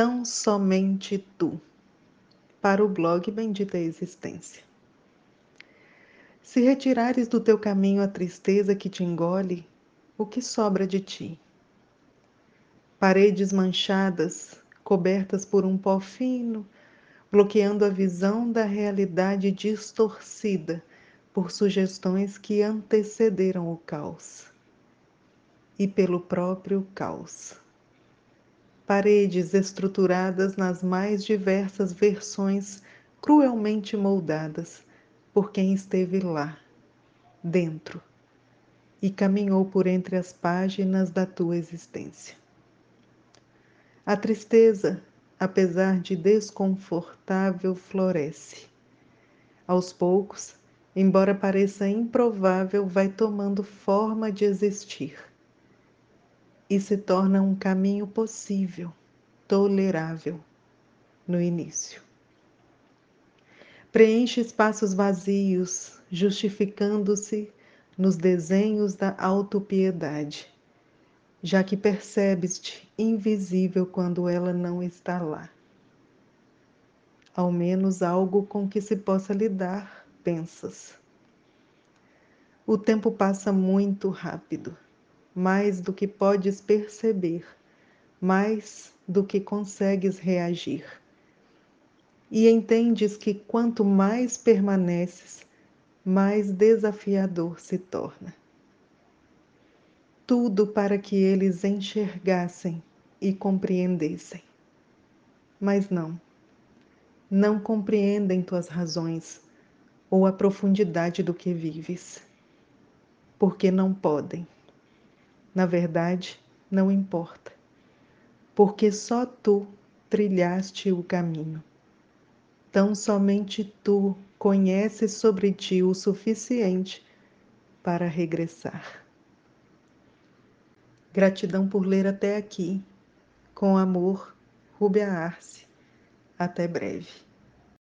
tão somente tu. Para o blog Bendita Existência. Se retirares do teu caminho a tristeza que te engole, o que sobra de ti? Paredes manchadas, cobertas por um pó fino, bloqueando a visão da realidade distorcida por sugestões que antecederam o caos e pelo próprio caos. Paredes estruturadas nas mais diversas versões cruelmente moldadas por quem esteve lá, dentro, e caminhou por entre as páginas da tua existência. A tristeza, apesar de desconfortável, floresce. Aos poucos, embora pareça improvável, vai tomando forma de existir e se torna um caminho possível, tolerável no início. Preenche espaços vazios, justificando-se nos desenhos da autopiedade, já que percebes-te invisível quando ela não está lá. Ao menos algo com que se possa lidar, pensas. O tempo passa muito rápido mais do que podes perceber, mais do que consegues reagir. E entendes que quanto mais permaneces, mais desafiador se torna. Tudo para que eles enxergassem e compreendessem. Mas não, não compreendem tuas razões ou a profundidade do que vives, porque não podem. Na verdade, não importa, porque só tu trilhaste o caminho. Tão somente tu conheces sobre ti o suficiente para regressar. Gratidão por ler até aqui. Com amor, Rubia Arce. Até breve.